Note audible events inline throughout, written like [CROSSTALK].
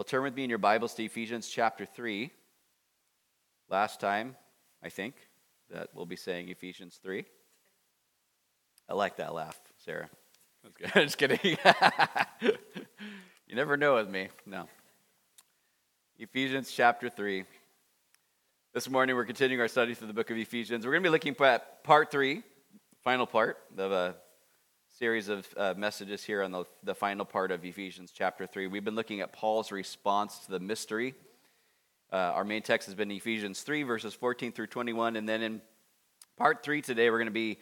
Well, turn with me in your Bibles to Ephesians chapter 3. Last time, I think, that we'll be saying Ephesians 3. I like that laugh, Sarah. That's good. [LAUGHS] Just kidding. [LAUGHS] you never know with me. No. Ephesians chapter 3. This morning, we're continuing our study through the book of Ephesians. We're going to be looking at part 3, final part of a series of uh, messages here on the, the final part of Ephesians chapter 3. We've been looking at Paul's response to the mystery. Uh, our main text has been Ephesians 3, verses 14 through 21. And then in part 3 today, we're going to be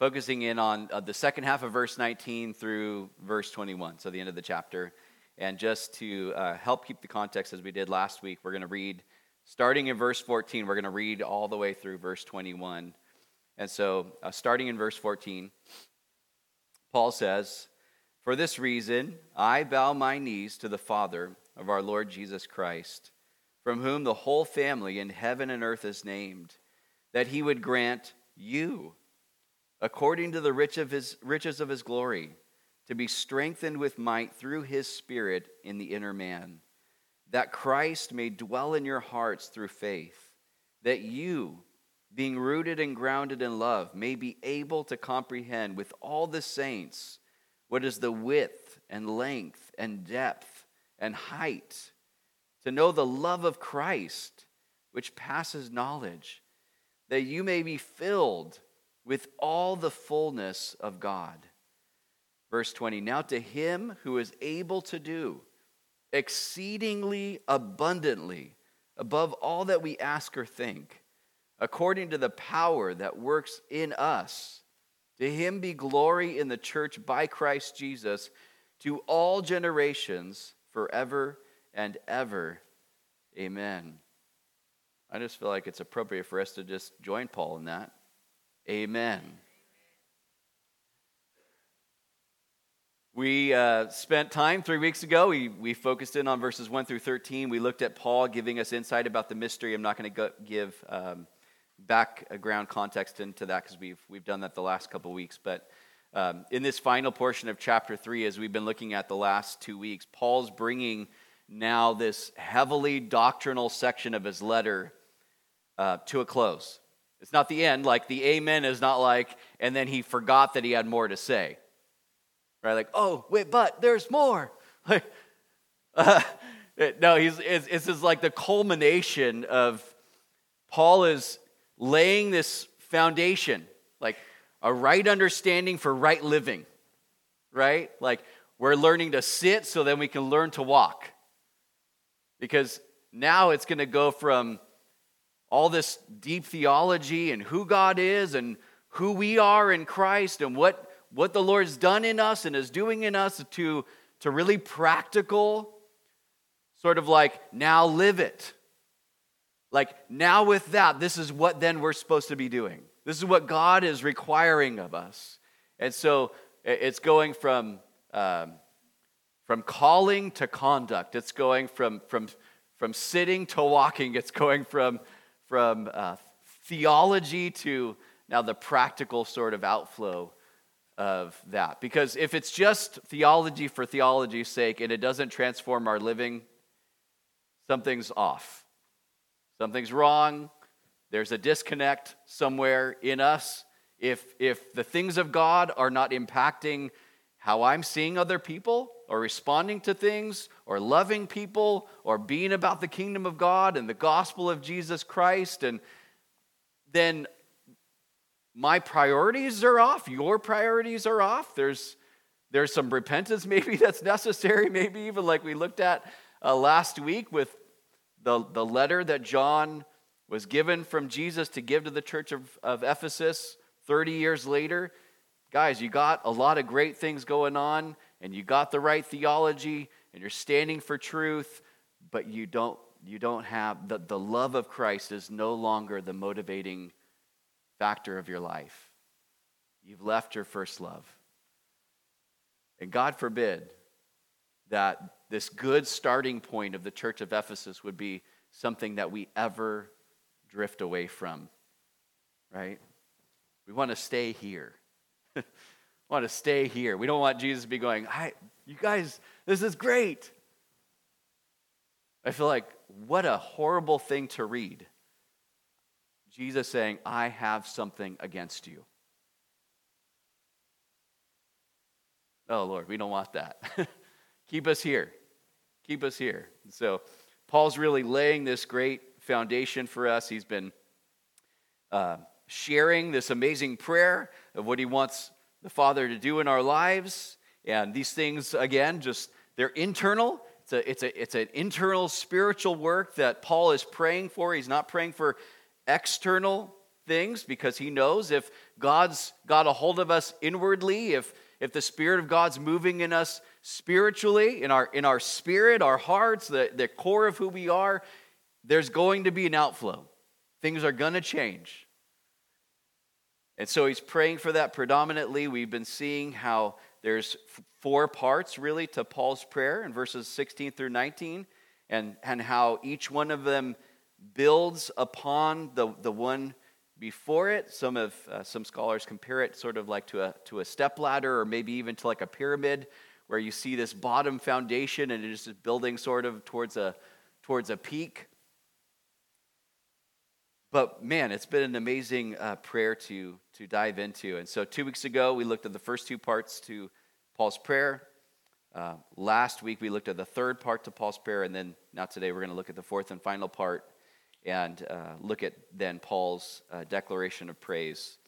focusing in on uh, the second half of verse 19 through verse 21, so the end of the chapter. And just to uh, help keep the context as we did last week, we're going to read Starting in verse 14, we're going to read all the way through verse 21. And so, uh, starting in verse 14, Paul says, For this reason, I bow my knees to the Father of our Lord Jesus Christ, from whom the whole family in heaven and earth is named, that he would grant you, according to the rich of his, riches of his glory, to be strengthened with might through his Spirit in the inner man that Christ may dwell in your hearts through faith, that you, being rooted and grounded in love, may be able to comprehend with all the saints what is the width and length and depth and height, to know the love of Christ, which passes knowledge, that you may be filled with all the fullness of God. Verse 20 Now to him who is able to do, exceedingly abundantly above all that we ask or think, according to the power that works in us. To him be glory in the church by Christ Jesus to all generations forever and ever. Amen. I just feel like it's appropriate for us to just join Paul in that. Amen. We uh, spent time three weeks ago. We, we focused in on verses 1 through 13. We looked at Paul giving us insight about the mystery. I'm not going to give um, background context into that because we've, we've done that the last couple weeks. But um, in this final portion of chapter 3, as we've been looking at the last two weeks, Paul's bringing now this heavily doctrinal section of his letter uh, to a close. It's not the end, like the amen is not like, and then he forgot that he had more to say right? Like, oh, wait, but there's more. [LAUGHS] Like, uh, [LAUGHS] no, he's, it's, just like the culmination of Paul is laying this foundation, like a right understanding for right living, right? Like, we're learning to sit so then we can learn to walk. Because now it's going to go from all this deep theology and who God is and who we are in Christ and what what the Lord's done in us and is doing in us to, to really practical, sort of like, now live it. Like, now with that, this is what then we're supposed to be doing. This is what God is requiring of us. And so it's going from, um, from calling to conduct, it's going from, from, from sitting to walking, it's going from, from uh, theology to now the practical sort of outflow of that. Because if it's just theology for theology's sake and it doesn't transform our living, something's off. Something's wrong. There's a disconnect somewhere in us. If, if the things of God are not impacting how I'm seeing other people or responding to things or loving people or being about the kingdom of God and the gospel of Jesus Christ, and then my priorities are off, your priorities are off. There's, there's some repentance [LAUGHS] maybe that's necessary, maybe even like we looked at uh, last week with the, the letter that John was given from Jesus to give to the church of, of Ephesus 30 years later. Guys, you got a lot of great things going on, and you got the right theology, and you're standing for truth, but you don't, you don't have the, the love of Christ is no longer the motivating factor of your life. You've left your first love. And God forbid that this good starting point of the church of Ephesus would be something that we ever drift away from, right? We want to stay here. we want to stay here. We don't want Jesus to be going, Hi, you guys, this is great. I feel like what a horrible thing to read. Jesus saying, I have something against you. Oh, Lord, we don't want that. [LAUGHS] Keep us here. Keep us here. So, Paul's really laying this great foundation for us. He's been uh, sharing this amazing prayer of what he wants the Father to do in our lives. And these things, again, just they're internal. It's, a, it's, a, it's an internal spiritual work that Paul is praying for. He's not praying for external things because he knows if God's got a hold of us inwardly, if, if the Spirit of God's moving in us spiritually, in our, in our spirit, our hearts, the, the core of who we are, there's going to be an outflow. Things are going to change. And so he's praying for that predominantly. We've been seeing how there's four parts really to Paul's prayer in verses 16 through 19, and, and how each one of them builds upon the, the one before it. Some of uh, some scholars compare it sort of like to a to a step ladder, or maybe even to like a pyramid, where you see this bottom foundation and it is just building sort of towards a towards a peak. But man, it's been an amazing uh, prayer to, to dive into. And so, two weeks ago, we looked at the first two parts to Paul's prayer. Uh, last week, we looked at the third part to Paul's prayer. And then now today, we're going to look at the fourth and final part and uh, look at then Paul's uh, declaration of praise.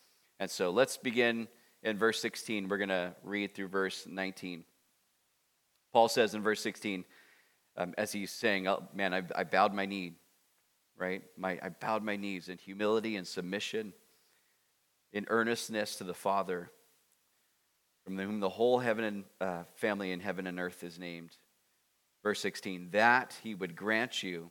And so, let's begin in verse 16. We're going to read through verse 19. Paul says in verse 16, um, as he's saying, oh, Man, I, I bowed my knee right? My, I bowed my knees in humility and submission, in earnestness to the Father, from whom the whole heaven and uh, family in heaven and earth is named. Verse 16, that he would grant you,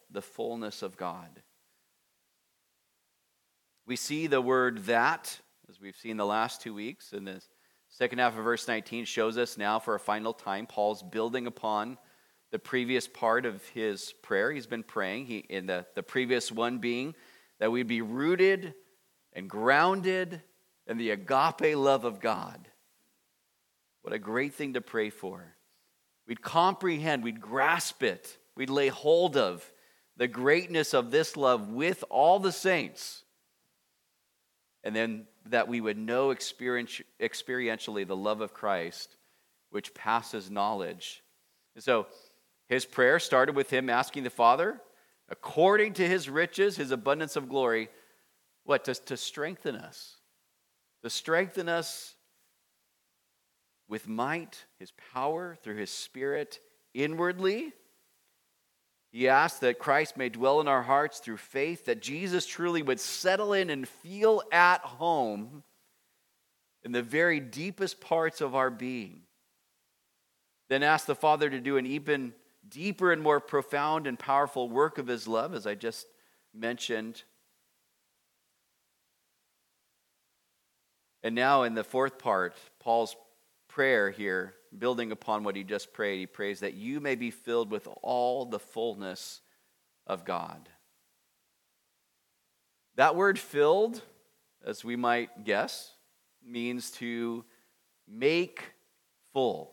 the fullness of God. We see the word that, as we've seen the last two weeks, in the second half of verse 19 shows us now for a final time Paul's building upon the previous part of his prayer. He's been praying, he, in the, the previous one being that we'd be rooted and grounded in the agape love of God. What a great thing to pray for. We'd comprehend, we'd grasp it, we'd lay hold of the greatness of this love with all the saints. And then that we would know experientially the love of Christ, which passes knowledge. And so, his prayer started with him asking the Father, according to his riches, his abundance of glory, what? To, to strengthen us. To strengthen us with might, his power, through his Spirit inwardly. He asked that Christ may dwell in our hearts through faith, that Jesus truly would settle in and feel at home in the very deepest parts of our being. Then asked the Father to do an even deeper and more profound and powerful work of his love, as I just mentioned. And now, in the fourth part, Paul's prayer here, building upon what he just prayed, he prays that you may be filled with all the fullness of God. That word filled, as we might guess, means to make full,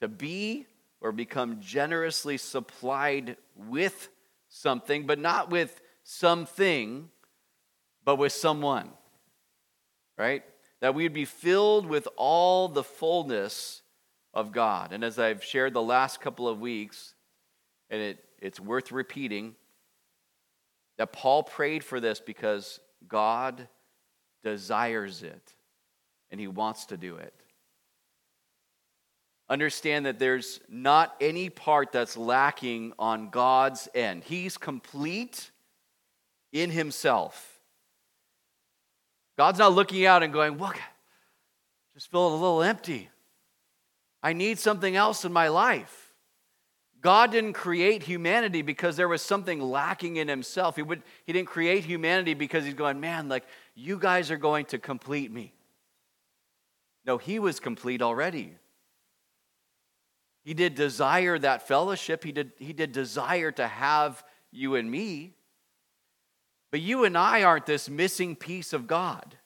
to be or become generously supplied with something, but not with something, but with someone. Right? That we'd be filled with all the fullness of God. And as I've shared the last couple of weeks, and it, it's worth repeating, that Paul prayed for this because God desires it and he wants to do it understand that there's not any part that's lacking on God's end. He's complete in himself. God's not looking out and going, Look, just feel a little empty. I need something else in my life. God didn't create humanity because there was something lacking in himself. He, would, he didn't create humanity because he's going, man, like, you guys are going to complete me. No, he was complete already. He did desire that fellowship, he did, he did desire to have you and me. But you and I aren't this missing piece of God.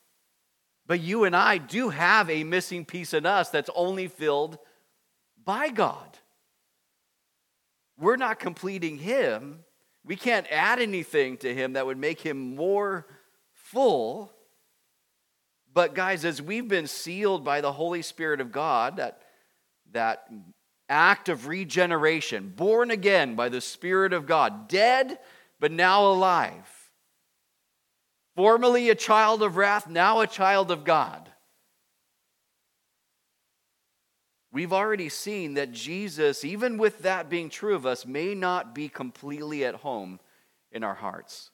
But you and I do have a missing piece in us that's only filled by God. We're not completing Him. We can't add anything to Him that would make Him more full. But, guys, as we've been sealed by the Holy Spirit of God, that, that act of regeneration, born again by the Spirit of God, dead but now alive, formerly a child of wrath, now a child of God. We've already seen that Jesus, even with that being true of us, may not be completely at home in our hearts.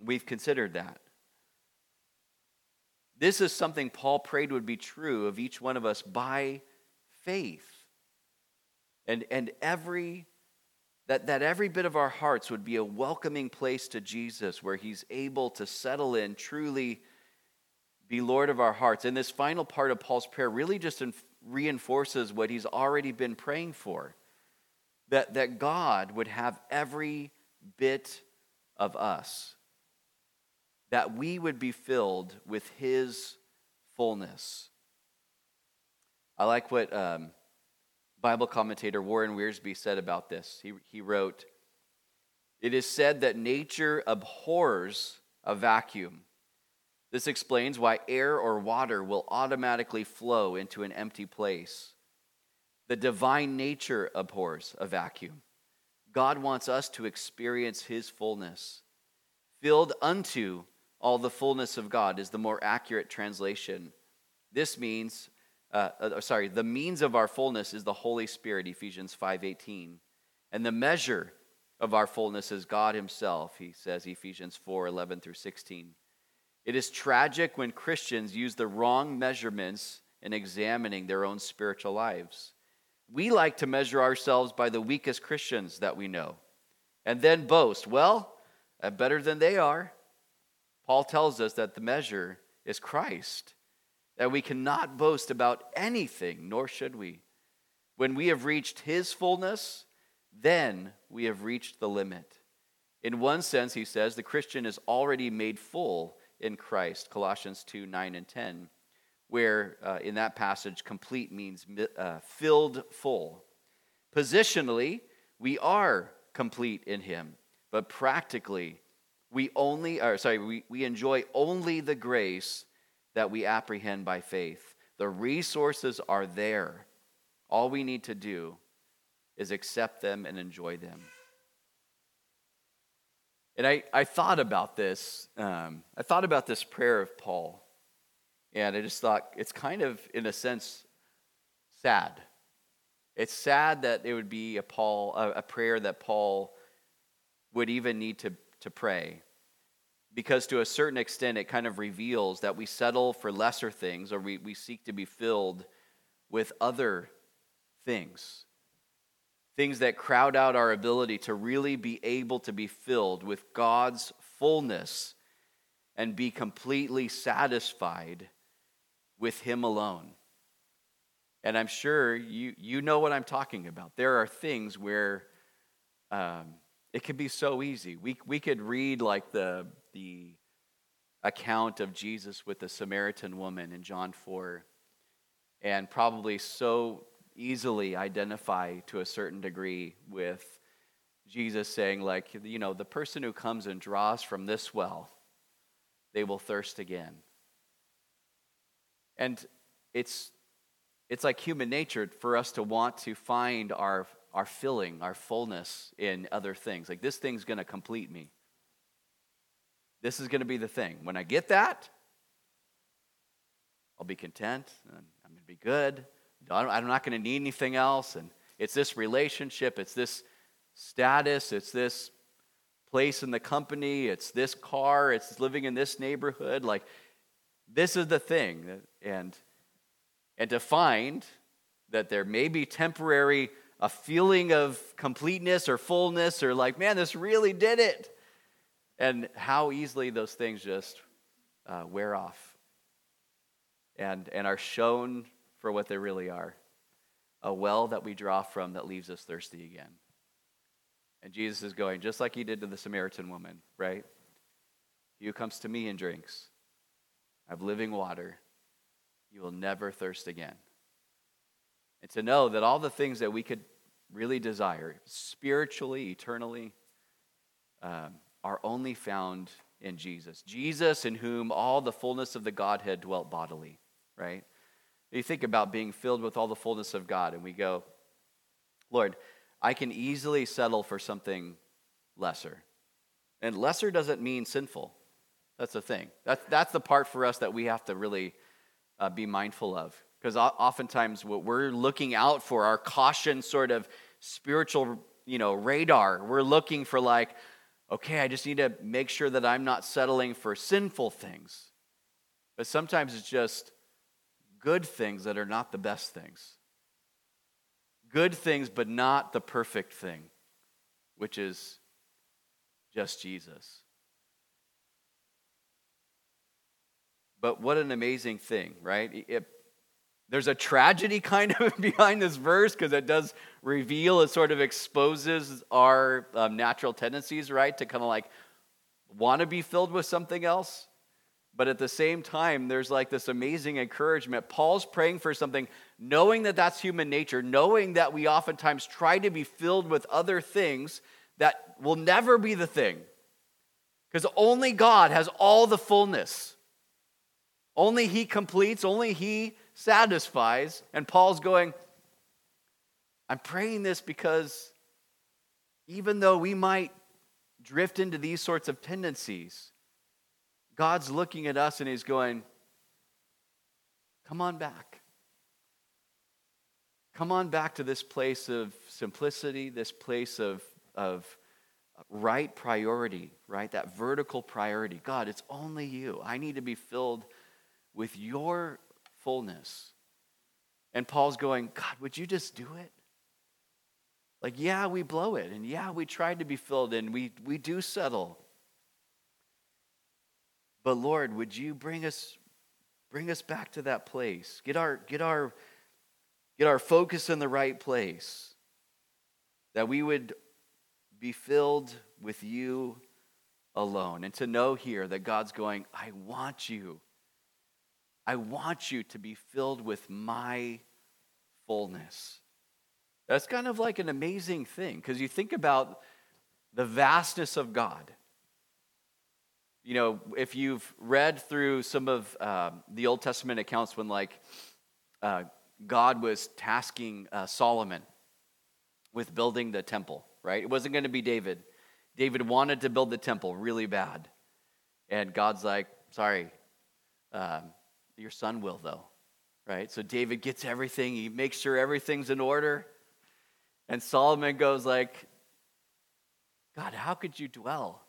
We've considered that. This is something Paul prayed would be true of each one of us by faith. And, and every that, that every bit of our hearts would be a welcoming place to Jesus where he's able to settle in, truly be Lord of our hearts. And this final part of Paul's prayer really just reinforces what he's already been praying for that, that God would have every bit of us, that we would be filled with his fullness. I like what um, Bible commentator Warren Wiersbe said about this. He, he wrote, It is said that nature abhors a vacuum. This explains why air or water will automatically flow into an empty place. The divine nature abhors a vacuum. God wants us to experience his fullness. Filled unto all the fullness of God is the more accurate translation. This means uh, uh, sorry, the means of our fullness is the Holy Spirit, Ephesians 5.18. And the measure of our fullness is God himself, he says, Ephesians 4.11 through 16. It is tragic when Christians use the wrong measurements in examining their own spiritual lives. We like to measure ourselves by the weakest Christians that we know and then boast, well, I'm better than they are. Paul tells us that the measure is Christ that we cannot boast about anything, nor should we. When we have reached his fullness, then we have reached the limit. In one sense, he says, the Christian is already made full in Christ, Colossians 2 9 and 10, where uh, in that passage, complete means uh, filled full. Positionally, we are complete in him, but practically, we only, or sorry, we, we enjoy only the grace that we apprehend by faith. The resources are there. All we need to do is accept them and enjoy them. And I, I thought about this. Um, I thought about this prayer of Paul. And I just thought it's kind of, in a sense, sad. It's sad that it would be a, Paul, a, a prayer that Paul would even need to, to pray because to a certain extent it kind of reveals that we settle for lesser things or we, we seek to be filled with other things things that crowd out our ability to really be able to be filled with god's fullness and be completely satisfied with him alone. And i'm sure you, you know what i'm talking about. There are things where um, it can be so easy. We, we could read like the the account of Jesus with the Samaritan woman in John 4 and probably so easily identify to a certain degree with Jesus saying, like, you know, the person who comes and draws from this well, they will thirst again. And it's, it's like human nature for us to want to find our, our filling, our fullness in other things. Like, this thing's going to complete me. This is going to be the thing. When I get that, I'll be content. I'm going to be good. I'm not going to need anything else. And it's this relationship, it's this status, it's this place in the company, it's this car, it's living in this neighborhood. Like, this is the thing. And, and to find that there may be temporary a feeling of completeness or fullness or like, man, this really did it. And how easily those things just uh, wear off and, and are shown for what they really are a well that we draw from that leaves us thirsty again. And Jesus is going, just like he did to the Samaritan woman, right? He who comes to me and drinks of living water, you will never thirst again. And to know that all the things that we could really desire, spiritually, eternally, um, are only found in Jesus. Jesus, in whom all the fullness of the Godhead dwelt bodily, right? You think about being filled with all the fullness of God, and we go, Lord, I can easily settle for something lesser. And lesser doesn't mean sinful. That's the thing. That's, that's the part for us that we have to really uh, be mindful of. Because oftentimes what we're looking out for, our caution sort of spiritual, you know, radar, we're looking for like, okay, I just need to make sure that I'm not settling for sinful things. But sometimes it's just good things that are not the best things. Good things, but not the perfect thing, which is just Jesus. But what an amazing thing, right? It, there's a tragedy [LAUGHS] kind of behind this verse because it does reveal, it sort of exposes our um, natural tendencies, right? To kind of like want to be filled with something else. But at the same time, there's like this amazing encouragement. Paul's praying for something, knowing that that's human nature, knowing that we oftentimes try to be filled with other things that will never be the thing. Because only God has all the fullness. Only He completes, only He satisfies. And Paul's going, I'm praying this because even though we might drift into these sorts of tendencies, God's looking at us and He's going, Come on back. Come on back to this place of simplicity, this place of, of right priority, right? That vertical priority. God, it's only you. I need to be filled with your fullness. And Paul's going, God, would you just do it? Like, yeah, we blow it. And yeah, we tried to be filled and we, we do settle. But Lord, would you bring us bring us back to that place? Get our get our get our focus in the right place. That we would be filled with you alone. And to know here that God's going, I want you I want you to be filled with my fullness. That's kind of like an amazing thing because you think about the vastness of God. You know, if you've read through some of uh, the Old Testament accounts when, like, uh, God was tasking uh, Solomon with building the temple, right? It wasn't going to be David. David wanted to build the temple really bad. And God's like, sorry, um, your son will, though, right? So David gets everything, he makes sure everything's in order. And Solomon goes like, God, how could you dwell?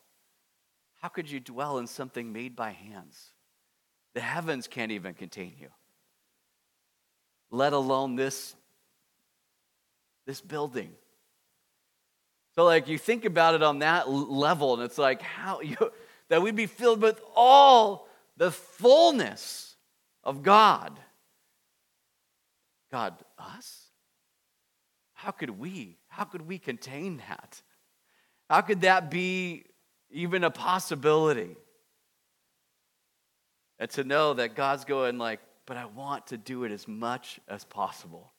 How could you dwell in something made by hands? The heavens can't even contain you. Let alone this this building. So like you think about it on that level and it's like how [LAUGHS] you that we'd be filled with all the fullness of God. God, us? How could we? How could we contain that? How could that be even a possibility? And to know that God's going like, but I want to do it as much as possible.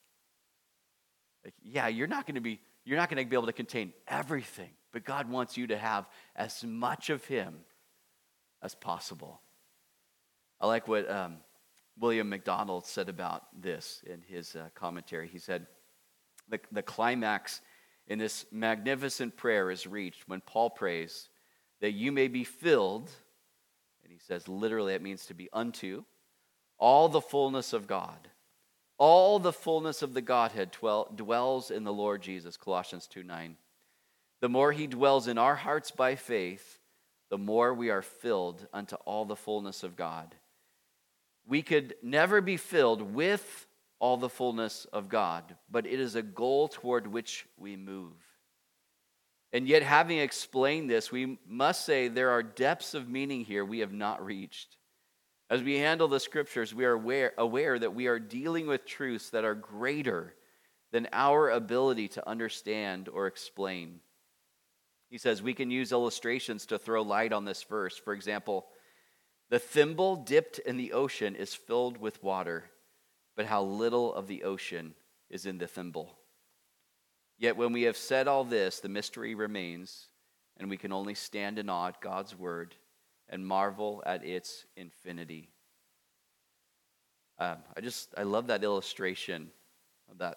Like, yeah, you're not going to be you're not going to be able to contain everything, but God wants you to have as much of Him as possible. I like what um, William MacDonald said about this in his uh, commentary. He said, the, the climax in this magnificent prayer is reached when Paul prays that you may be filled, and he says literally it means to be unto, all the fullness of God. All the fullness of the Godhead dwell, dwells in the Lord Jesus, Colossians 2 9. The more he dwells in our hearts by faith, the more we are filled unto all the fullness of God we could never be filled with all the fullness of God, but it is a goal toward which we move. And yet, having explained this, we must say there are depths of meaning here we have not reached. As we handle the scriptures, we are aware, aware that we are dealing with truths that are greater than our ability to understand or explain. He says we can use illustrations to throw light on this verse. For example, the thimble dipped in the ocean is filled with water, but how little of the ocean is in the thimble. Yet when we have said all this, the mystery remains, and we can only stand in awe at God's word and marvel at its infinity. Um, I just, I love that illustration of that,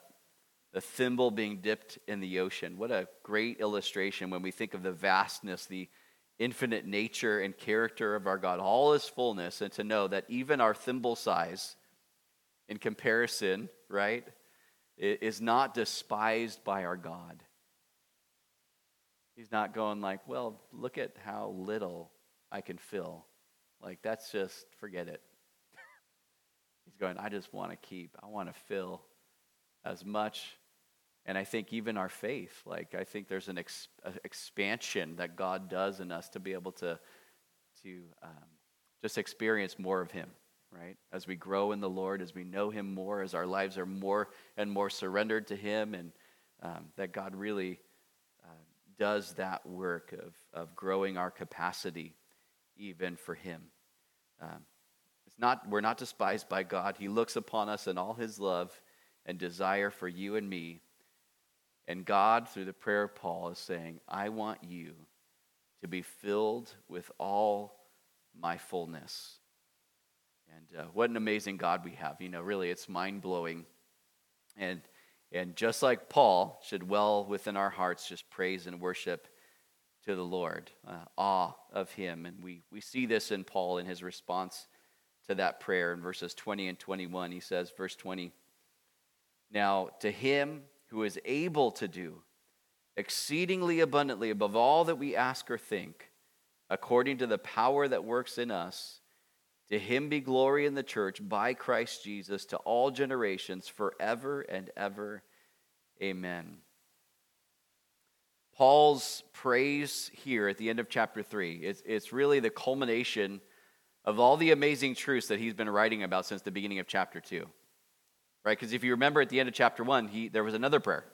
the thimble being dipped in the ocean. What a great illustration when we think of the vastness, the infinite nature and character of our God, all his fullness, and to know that even our thimble size, in comparison, right, is not despised by our God. He's not going like, well, look at how little I can fill. Like, that's just, forget it. [LAUGHS] He's going, I just want to keep, I want to fill as much. And I think even our faith, like, I think there's an ex- expansion that God does in us to be able to, to um, just experience more of Him, right? As we grow in the Lord, as we know Him more, as our lives are more and more surrendered to Him, and um, that God really uh, does that work of, of growing our capacity even for him. Um, it's not, we're not despised by God. He looks upon us in all his love and desire for you and me. And God, through the prayer of Paul, is saying, I want you to be filled with all my fullness. And uh, what an amazing God we have. You know, really, it's mind blowing. And, and just like Paul should well within our hearts just praise and worship to the Lord, uh, awe of him. And we, we see this in Paul in his response to that prayer in verses 20 and 21. He says, verse 20, Now to him who is able to do exceedingly abundantly above all that we ask or think, according to the power that works in us, to him be glory in the church by Christ Jesus to all generations forever and ever. Amen. Paul's praise here at the end of chapter 3, it's, it's really the culmination of all the amazing truths that he's been writing about since the beginning of chapter 2. Right? Because if you remember at the end of chapter 1, he, there was another prayer.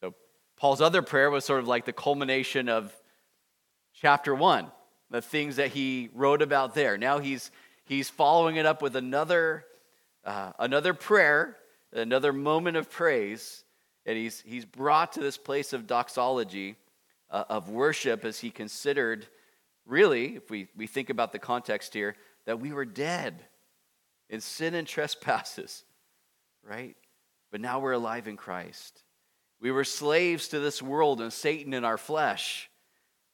So Paul's other prayer was sort of like the culmination of chapter 1, the things that he wrote about there. Now he's, he's following it up with another, uh, another prayer, another moment of praise and he's, he's brought to this place of doxology, uh, of worship, as he considered, really, if we, we think about the context here, that we were dead in sin and trespasses, right? But now we're alive in Christ. We were slaves to this world and Satan in our flesh,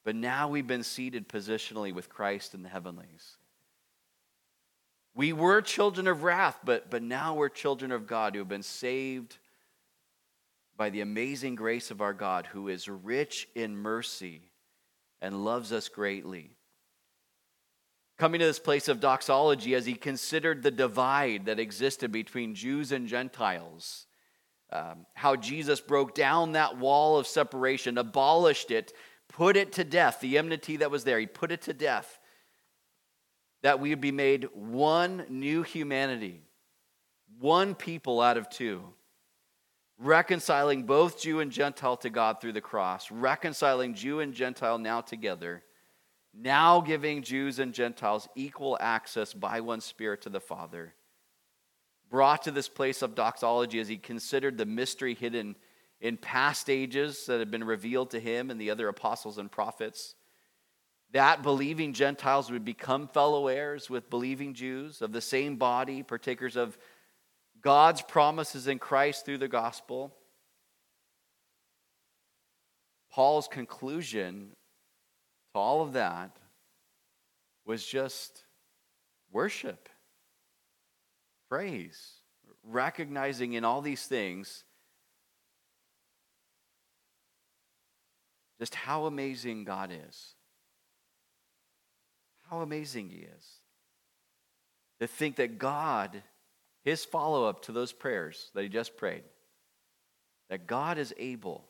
but now we've been seated positionally with Christ in the heavenlies. We were children of wrath, but, but now we're children of God who have been saved by the amazing grace of our God, who is rich in mercy and loves us greatly. Coming to this place of doxology as he considered the divide that existed between Jews and Gentiles, um, how Jesus broke down that wall of separation, abolished it, put it to death, the enmity that was there, he put it to death, that we would be made one new humanity, one people out of two reconciling both Jew and Gentile to God through the cross, reconciling Jew and Gentile now together, now giving Jews and Gentiles equal access by one Spirit to the Father. Brought to this place of doxology as he considered the mystery hidden in past ages that had been revealed to him and the other apostles and prophets. That believing Gentiles would become fellow heirs with believing Jews of the same body, partakers of God's promises in Christ through the gospel. Paul's conclusion to all of that was just worship, praise, recognizing in all these things just how amazing God is. How amazing He is. To think that God his follow up to those prayers that he just prayed, that God is able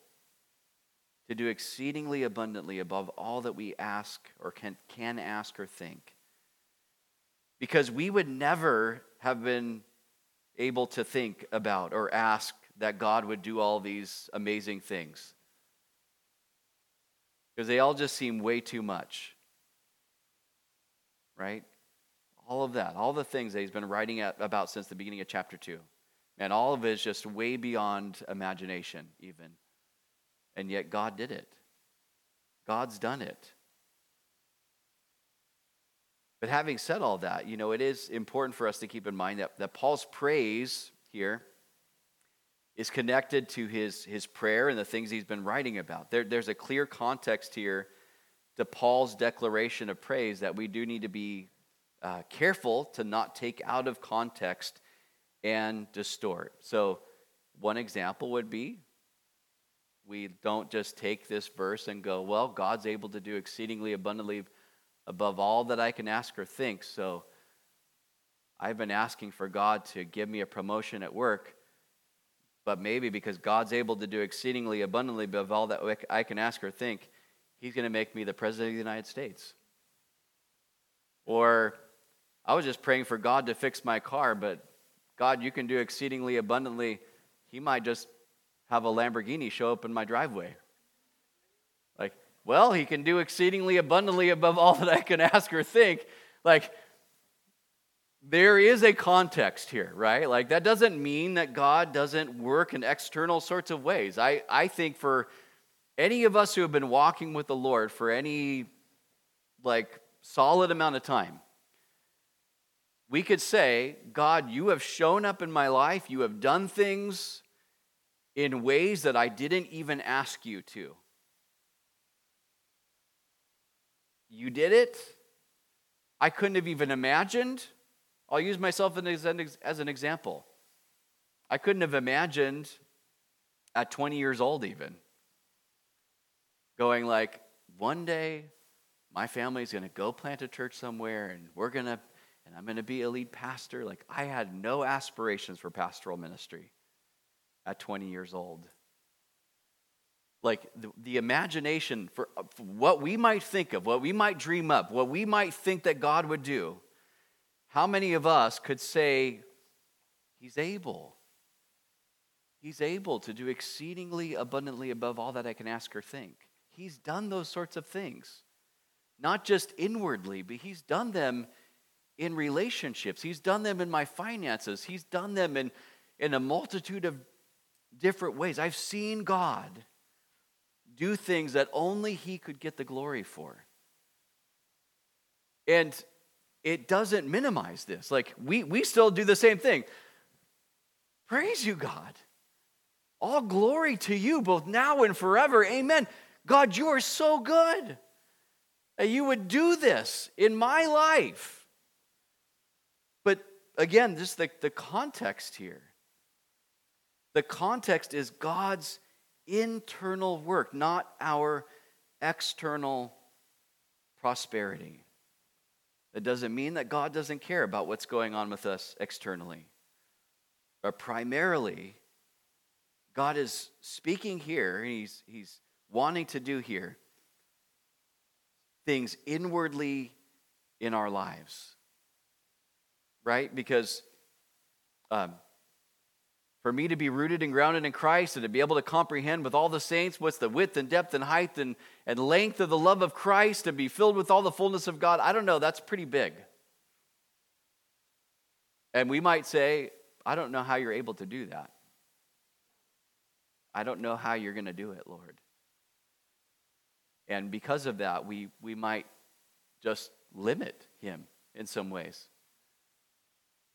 to do exceedingly abundantly above all that we ask or can, can ask or think. Because we would never have been able to think about or ask that God would do all these amazing things. Because they all just seem way too much. Right? All of that, all the things that he's been writing about since the beginning of chapter 2. And all of it is just way beyond imagination, even. And yet God did it. God's done it. But having said all that, you know, it is important for us to keep in mind that, that Paul's praise here is connected to his, his prayer and the things he's been writing about. There, there's a clear context here to Paul's declaration of praise that we do need to be uh, careful to not take out of context and distort. So, one example would be we don't just take this verse and go, well, God's able to do exceedingly abundantly above all that I can ask or think. So I've been asking for God to give me a promotion at work, but maybe because God's able to do exceedingly abundantly above all that I can ask or think, He's going to make me the President of the United States. Or I was just praying for God to fix my car, but God, you can do exceedingly abundantly. He might just have a Lamborghini show up in my driveway. Like, well, he can do exceedingly abundantly above all that I can ask or think. Like, there is a context here, right? Like, that doesn't mean that God doesn't work in external sorts of ways. I, I think for any of us who have been walking with the Lord for any, like, solid amount of time, we could say, God, you have shown up in my life. You have done things in ways that I didn't even ask you to. You did it. I couldn't have even imagined. I'll use myself as an example. I couldn't have imagined at 20 years old, even, going like, one day my family's going to go plant a church somewhere and we're going to, and I'm going to be a lead pastor. Like, I had no aspirations for pastoral ministry at 20 years old like the, the imagination for, for, what we might think of, what we might dream up, what we might think that God would do, how many of us could say, He's able? He's able to do exceedingly abundantly above all that I can ask or think. He's done those sorts of things, not just inwardly, but He's done them in relationships. He's done them in my finances. He's done them in, in a multitude of different ways. I've seen God do things that only He could get the glory for. And it doesn't minimize this. Like, we, we still do the same thing. Praise you, God. All glory to you, both now and forever. Amen. God, you are so good that you would do this in my life. But again, just the, the context here. The context is God's internal work, not our external prosperity. That doesn't mean that God doesn't care about what's going on with us externally. But primarily, God is speaking here, he's, he's wanting to do here things inwardly in our lives. Right? Because um, for me to be rooted and grounded in Christ and to be able to comprehend with all the saints what's the width and depth and height and, and length of the love of Christ and be filled with all the fullness of God, I don't know, that's pretty big. And we might say, I don't know how you're able to do that. I don't know how you're going to do it, Lord. And because of that, we, we might just limit him in some ways.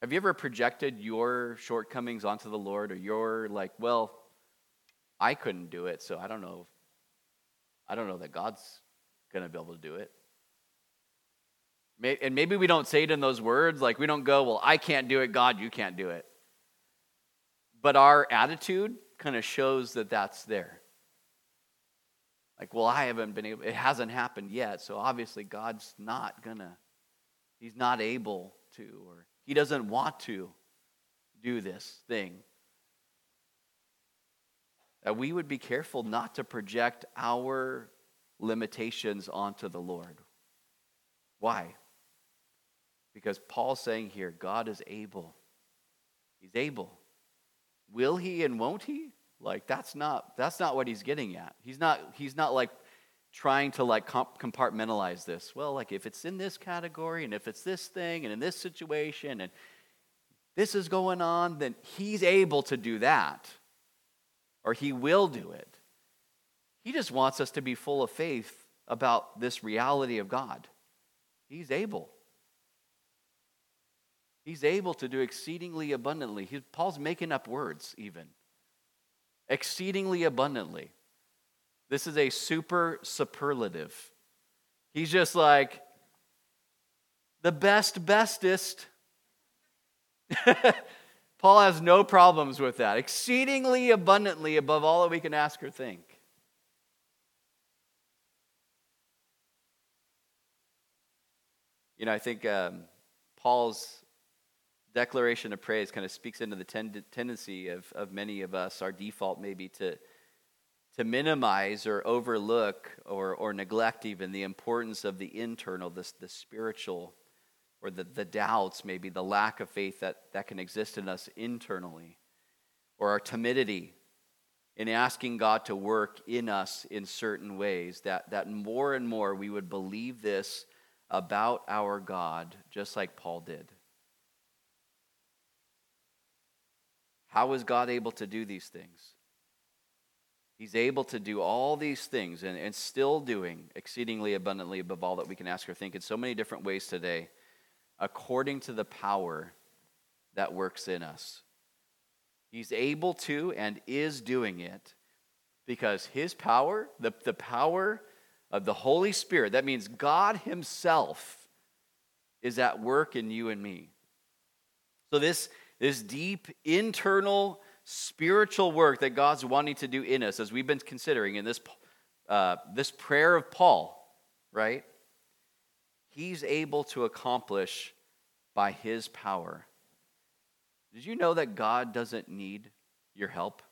Have you ever projected your shortcomings onto the Lord or you're like, well, I couldn't do it, so I don't know. I don't know that God's going to be able to do it. And maybe we don't say it in those words. Like, we don't go, well, I can't do it, God, you can't do it. But our attitude kind of shows that that's there. Like, well, I haven't been able, it hasn't happened yet, so obviously God's not gonna, He's not able to, or he doesn't want to. do this thing, that we would be careful not to project our limitations onto the Lord. Why? Because Paul's saying here, God is able. He's able. Will he and won't he? Like that's not that's not what he's getting at. He's not he's not like trying to like compartmentalize this. Well, like if it's in this category and if it's this thing and in this situation and this is going on, then he's able to do that. Or he will do it. He just wants us to be full of faith about this reality of God. He's able. He's able to do exceedingly abundantly. He, Paul's making up words, even. Exceedingly abundantly. This is a super superlative. He's just like the best, bestest. [LAUGHS] Paul has no problems with that. Exceedingly abundantly above all that we can ask or think. You know, I think um, Paul's declaration of praise kind of speaks into the tend- tendency of, of many of us, our default maybe to to minimize or overlook or, or neglect even the importance of the internal, the, the spiritual, or the, the doubts, maybe the lack of faith that, that can exist in us internally, or our timidity in asking God to work in us in certain ways, that, that more and more we would believe this about our God, just like Paul did. How is God able to do these things? He's able to do all these things and, and still doing exceedingly abundantly above all that we can ask or think in so many different ways today, according to the power that works in us. He's able to and is doing it because his power, the, the power of the Holy Spirit, that means God Himself, is at work in you and me. So, this, this deep internal spiritual work that God's wanting to do in us, as we've been considering in this, uh, this prayer of Paul, right? He's able to accomplish by his power. Did you know that God doesn't need your help?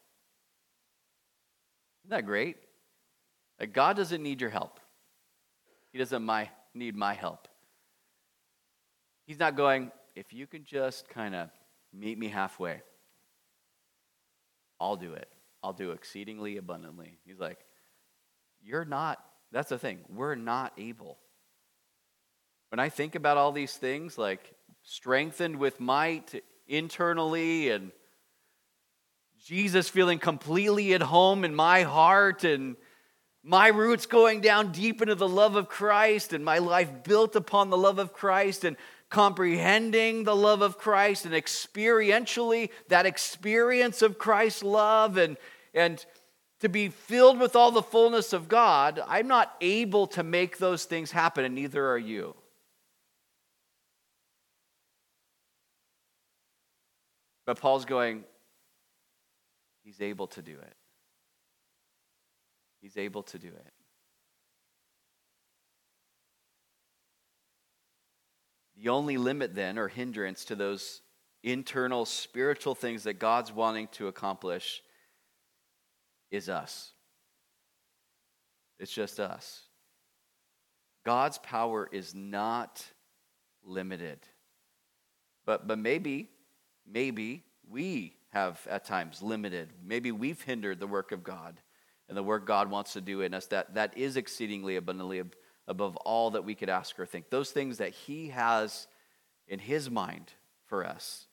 Isn't that great? That God doesn't need your help. He doesn't my, need my help. He's not going, if you can just kind of meet me halfway. I'll do it. I'll do exceedingly abundantly. He's like, You're not, that's the thing, we're not able. When I think about all these things, like strengthened with might internally and Jesus feeling completely at home in my heart and my roots going down deep into the love of Christ and my life built upon the love of Christ and comprehending the love of Christ and experientially that experience of Christ's love and, and to be filled with all the fullness of God, I'm not able to make those things happen, and neither are you. But Paul's going, he's able to do it. He's able to do it. The only limit then or hindrance to those internal spiritual things that God's wanting to accomplish is us. It's just us. God's power is not limited. But, but maybe, maybe we have at times limited. Maybe we've hindered the work of God and the work God wants to do in us that, that is exceedingly abundantly above all that we could ask or think. Those things that He has in His mind for us.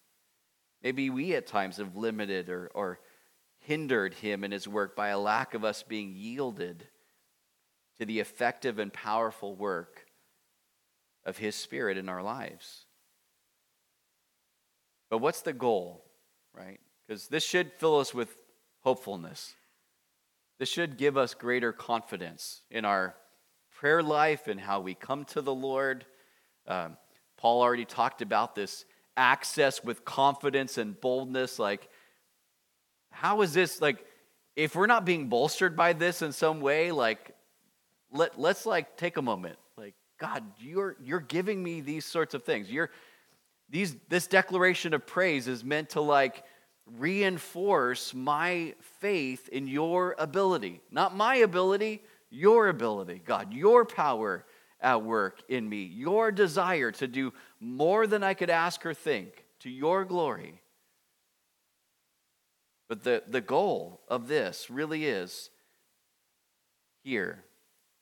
Maybe we at times have limited or, or hindered Him in His work by a lack of us being yielded to the effective and powerful work of His Spirit in our lives. But what's the goal, right? Because this should fill us with hopefulness. This should give us greater confidence in our prayer life and how we come to the Lord. Um, Paul already talked about this access with confidence and boldness. Like, how is this, like, if we're not being bolstered by this in some way, like, let, let's like take a moment. Like, God, you're, you're giving me these sorts of things. You're, these, this declaration of praise is meant to like reinforce my faith in your ability. Not my ability, your ability, God, your power at work in me, your desire to do more than I could ask or think to your glory. But the, the goal of this really is here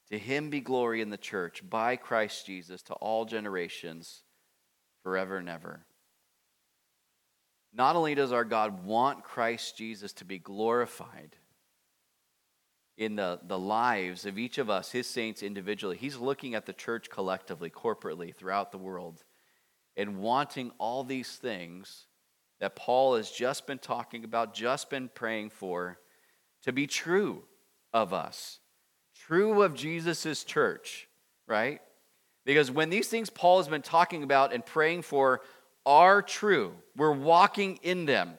to him be glory in the church by Christ Jesus to all generations, forever and ever. Not only does our God want Christ Jesus to be glorified in the, the lives of each of us, his saints individually, he's looking at the church collectively, corporately, throughout the world, and wanting all these things that Paul has just been talking about, just been praying for, to be true of us true of Jesus' church, right? Because when these things Paul has been talking about and praying for are true, we're walking in them,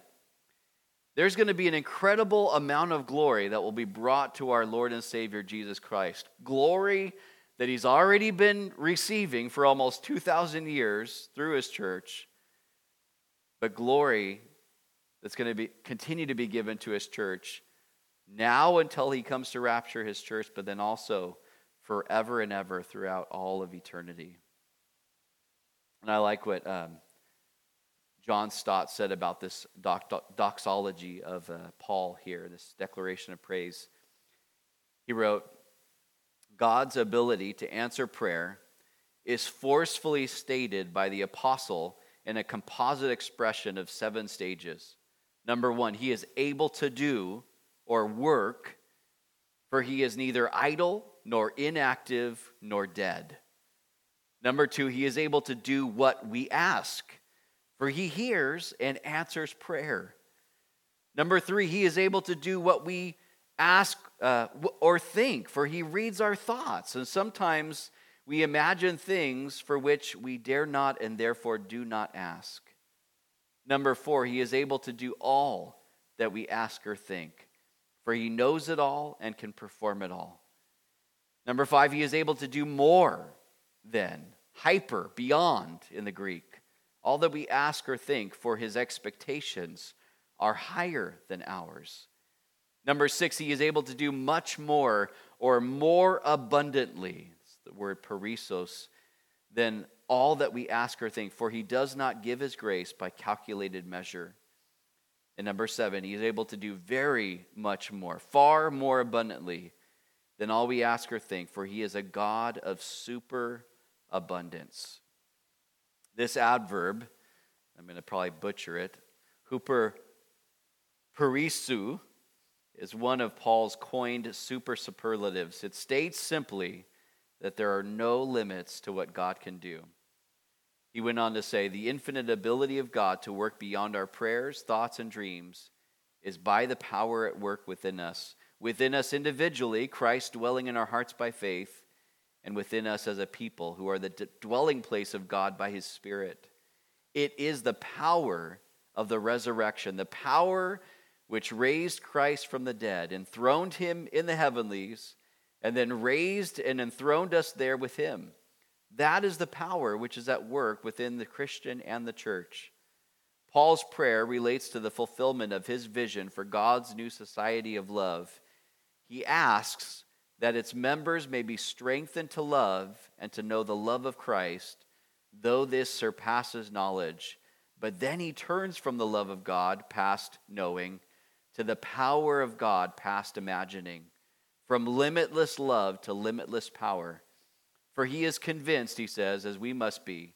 there's going to be an incredible amount of glory that will be brought to our Lord and Savior Jesus Christ. Glory that he's already been receiving for almost 2,000 years through his church, but glory that's going to be, continue to be given to his church now until he comes to rapture his church, but then also forever and ever throughout all of eternity. And I like what um, John Stott said about this doxology of uh, Paul here, this declaration of praise. He wrote, God's ability to answer prayer is forcefully stated by the apostle in a composite expression of seven stages. Number one, he is able to do or work, for he is neither idle nor inactive nor dead. Number two, he is able to do what we ask, for he hears and answers prayer. Number three, he is able to do what we ask uh, or think, for he reads our thoughts. And sometimes we imagine things for which we dare not and therefore do not ask. Number four, he is able to do all that we ask or think for he knows it all and can perform it all. Number five, he is able to do more than, hyper, beyond in the Greek. All that we ask or think, for his expectations are higher than ours. Number six, he is able to do much more or more abundantly. It's the word perissos, than all that we ask or think, for he does not give his grace by calculated measure. And number seven, he is able to do very much more, far more abundantly than all we ask or think, for he is a God of super abundance. This adverb, I'm going to probably butcher it, huper perisu, is one of Paul's coined super superlatives. It states simply that there are no limits to what God can do. He went on to say, The infinite ability of God to work beyond our prayers, thoughts, and dreams is by the power at work within us. Within us individually, Christ dwelling in our hearts by faith, and within us as a people who are the d- dwelling place of God by his Spirit. It is the power of the resurrection, the power which raised Christ from the dead, enthroned him in the heavenlies, and then raised and enthroned us there with him that is the power which is at work within the Christian and the church. Paul's prayer relates to the fulfillment of his vision for God's new society of love. He asks that its members may be strengthened to love and to know the love of Christ, though this surpasses knowledge. But then he turns from the love of God, past knowing, to the power of God, past imagining, from limitless love to limitless power. For he is convinced, he says, as we must be,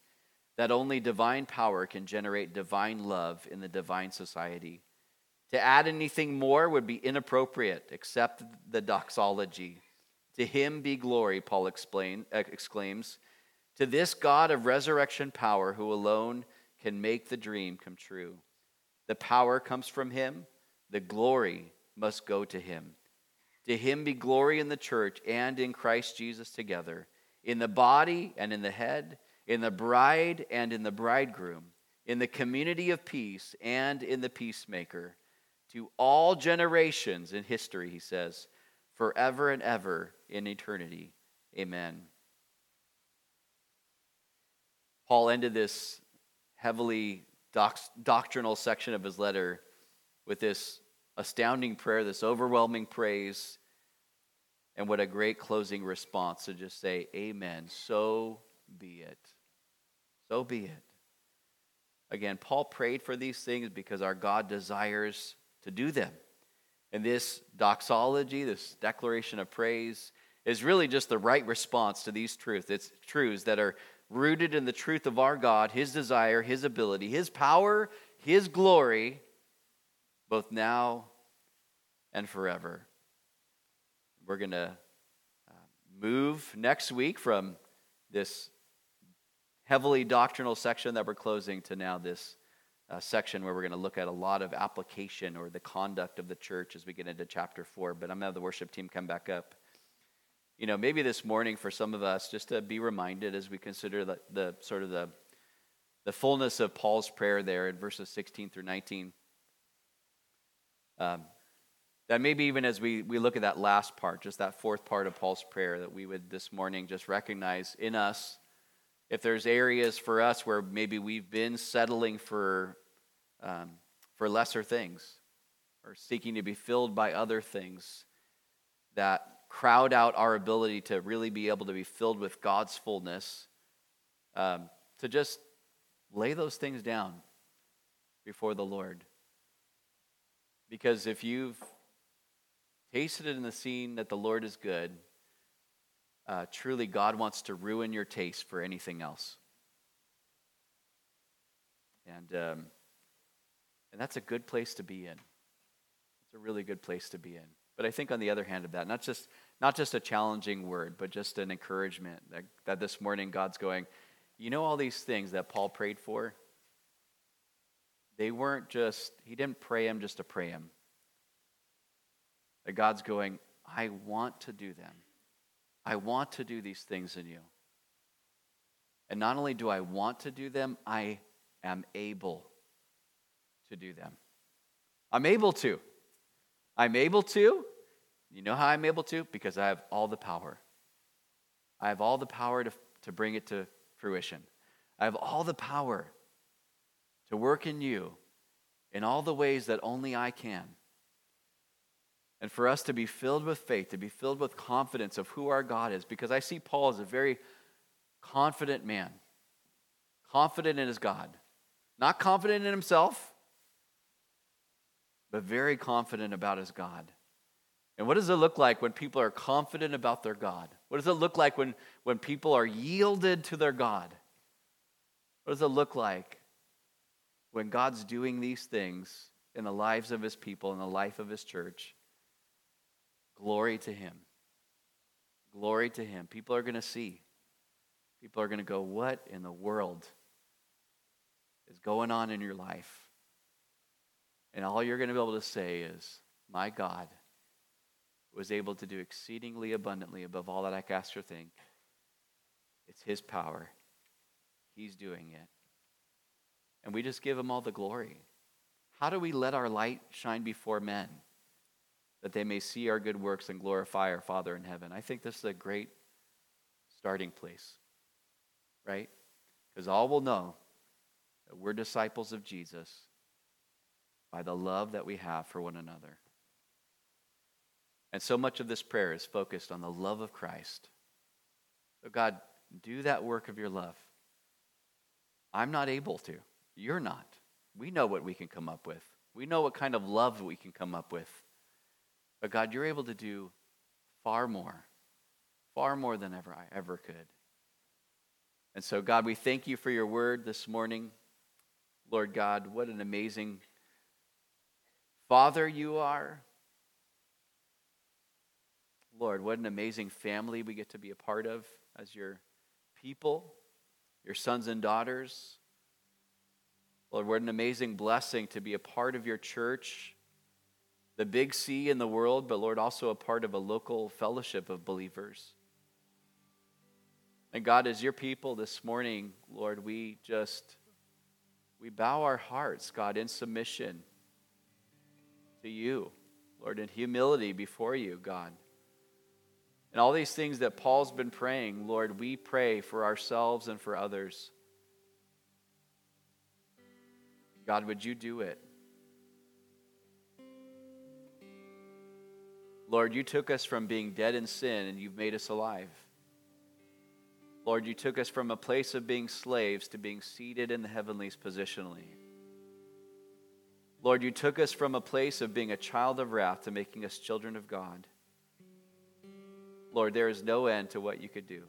that only divine power can generate divine love in the divine society. To add anything more would be inappropriate, except the doxology. To him be glory, Paul explain, uh, exclaims. To this God of resurrection power, who alone can make the dream come true. The power comes from him, the glory must go to him. To him be glory in the church and in Christ Jesus together in the body and in the head, in the bride and in the bridegroom, in the community of peace and in the peacemaker, to all generations in history, he says, forever and ever in eternity. Amen. Paul ended this heavily doc- doctrinal section of his letter with this astounding prayer, this overwhelming praise, and what a great closing response to just say, Amen. So be it. So be it. Again, Paul prayed for these things because our God desires to do them. And this doxology, this declaration of praise, is really just the right response to these truths. It's truths that are rooted in the truth of our God, His desire, His ability, His power, His glory, both now and forever. We're going to uh, move next week from this heavily doctrinal section that we're closing to now this uh, section where we're going to look at a lot of application or the conduct of the church as we get into chapter 4. But I'm going to have the worship team come back up you know, maybe this morning for some of us, just to be reminded as we consider the, the sort of the, the fullness of Paul's prayer there in verses 16 through 19. Um, that maybe even as we, we look at that last part, just that fourth part of Paul's prayer, that we would this morning just recognize in us if there's areas for us where maybe we've been settling for, um, for lesser things or seeking to be filled by other things, that crowd out our ability to really be able to be filled with God's fullness, um, to just lay those things down before the Lord. Because if you've tasted it in the scene that the Lord is good, uh, truly God wants to ruin your taste for anything else. And, um, and that's a good place to be in. It's a really good place to be in. But I think on the other hand of that, not just not just a challenging word, but just an encouragement that, that this morning God's going, you know all these things that Paul prayed for? They weren't just, he didn't pray him just to pray him. That God's going, I want to do them. I want to do these things in you. And not only do I want to do them, I am able to do them. I'm able to. I'm able to. You know how I'm able to? Because I have all the power. I have all the power to, to bring it to fruition. I have all the power to work in you in all the ways that only I can. And for us to be filled with faith, to be filled with confidence of who our God is, because I see Paul as a very confident man, confident in his God, not confident in himself, but very confident about his God. And what does it look like when people are confident about their God? What does it look like when, when people are yielded to their God? What does it look like when God's doing these things in the lives of his people, in the life of his church? Glory to him. Glory to him. People are going to see. People are going to go, What in the world is going on in your life? And all you're going to be able to say is, My God was able to do exceedingly abundantly above all that I ask or think. It's His power. He's doing it. And we just give Him all the glory. How do we let our light shine before men that they may see our good works and glorify our Father in heaven? I think this is a great starting place, right? Because all will know that we're disciples of Jesus by the love that we have for one another. And so much of this prayer is focused on the love of Christ. So, God, do that work of your love. I'm not able to. You're not. We know what we can come up with, we know what kind of love we can come up with. But, God, you're able to do far more, far more than ever I ever could. And so, God, we thank you for your word this morning. Lord God, what an amazing Father you are. Lord, what an amazing family we get to be a part of as your people, your sons and daughters. Lord, what an amazing blessing to be a part of your church, the big C in the world, but Lord, also a part of a local fellowship of believers. And God, as your people this morning, Lord, we just we bow our hearts, God, in submission to you, Lord, in humility before you, God. And all these things that Paul's been praying, Lord, we pray for ourselves and for others. God, would you do it? Lord, you took us from being dead in sin and you've made us alive. Lord, you took us from a place of being slaves to being seated in the heavenlies positionally. Lord, you took us from a place of being a child of wrath to making us children of God. Lord, there is no end to what you could do.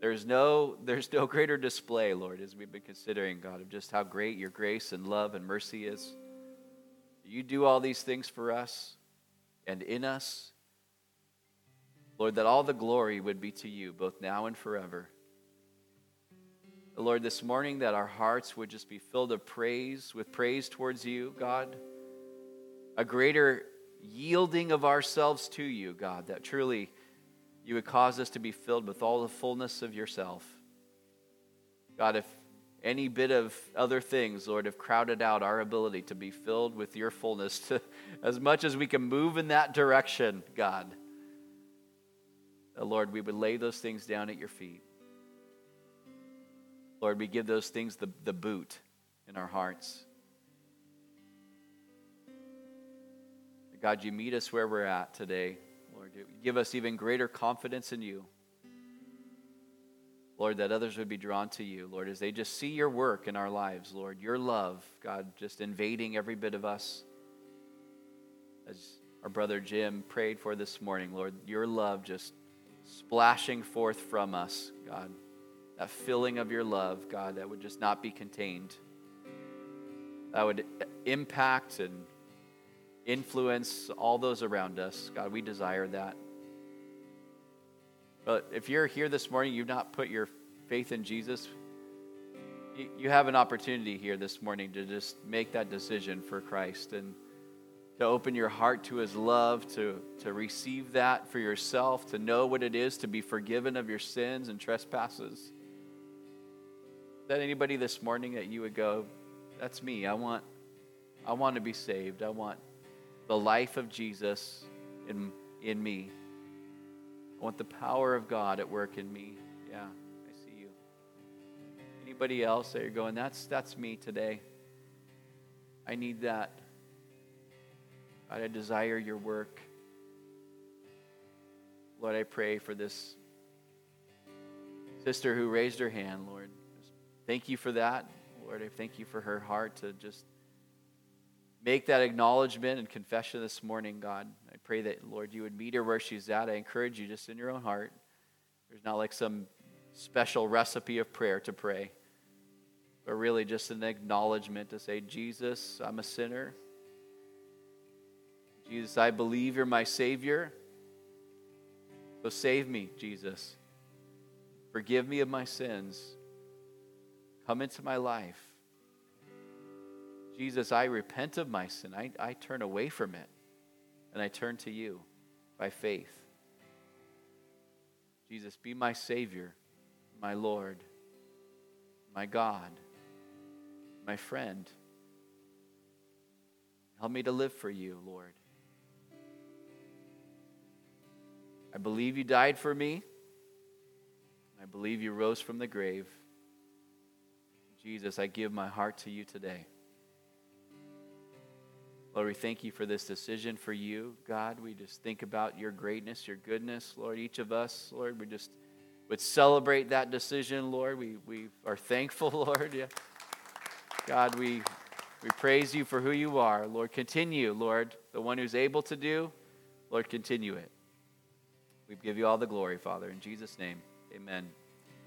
There's no, [LAUGHS] there's no greater display, Lord, as we've been considering, God, of just how great your grace and love and mercy is. You do all these things for us and in us. Lord, that all the glory would be to you, both now and forever. Lord, this morning that our hearts would just be filled of praise, with praise towards you, God. A greater yielding of ourselves to you, God, that truly you would cause us to be filled with all the fullness of yourself. God, if any bit of other things, Lord, have crowded out our ability to be filled with your fullness, [LAUGHS] to, as much as we can move in that direction, God, Lord, we would lay those things down at your feet. Lord, we give those things the, the boot in our hearts. God, you meet us where we're at today. Lord, give us even greater confidence in you. Lord, that others would be drawn to you, Lord, as they just see your work in our lives, Lord, your love, God, just invading every bit of us. As our brother Jim prayed for this morning, Lord, your love just splashing forth from us, God that filling of your love, God, that would just not be contained. That would impact and influence all those around us. God, we desire that. But if you're here this morning, you've not put your faith in Jesus, you have an opportunity here this morning to just make that decision for Christ and to open your heart to his love, to, to receive that for yourself, to know what it is to be forgiven of your sins and trespasses that anybody this morning that you would go, that's me. I want I want to be saved. I want the life of Jesus in in me. I want the power of God at work in me. Yeah, I see you. Anybody else that you're going, that's that's me today. I need that. God, I desire your work. Lord, I pray for this sister who raised her hand, Lord. Thank you for that. Lord, I thank you for her heart to just make that acknowledgement and confession this morning, God. I pray that, Lord, you would meet her where she's at. I encourage you just in your own heart. There's not like some special recipe of prayer to pray, but really just an acknowledgement to say, Jesus, I'm a sinner. Jesus, I believe you're my Savior. So save me, Jesus. Forgive me of my sins. Come into my life. Jesus, I repent of my sin. I, I turn away from it and I turn to you by faith. Jesus, be my Savior, my Lord, my God, my friend. Help me to live for you, Lord. I believe you died for me. I believe you rose from the grave. Jesus, I give my heart to you today. Lord, we thank you for this decision for you, God. We just think about your greatness, your goodness, Lord. Each of us, Lord, we just would celebrate that decision, Lord. We, we are thankful, [LAUGHS] Lord. Yeah. God, we, we praise you for who you are. Lord, continue, Lord, the one who's able to do. Lord, continue it. We give you all the glory, Father. In Jesus' name, amen.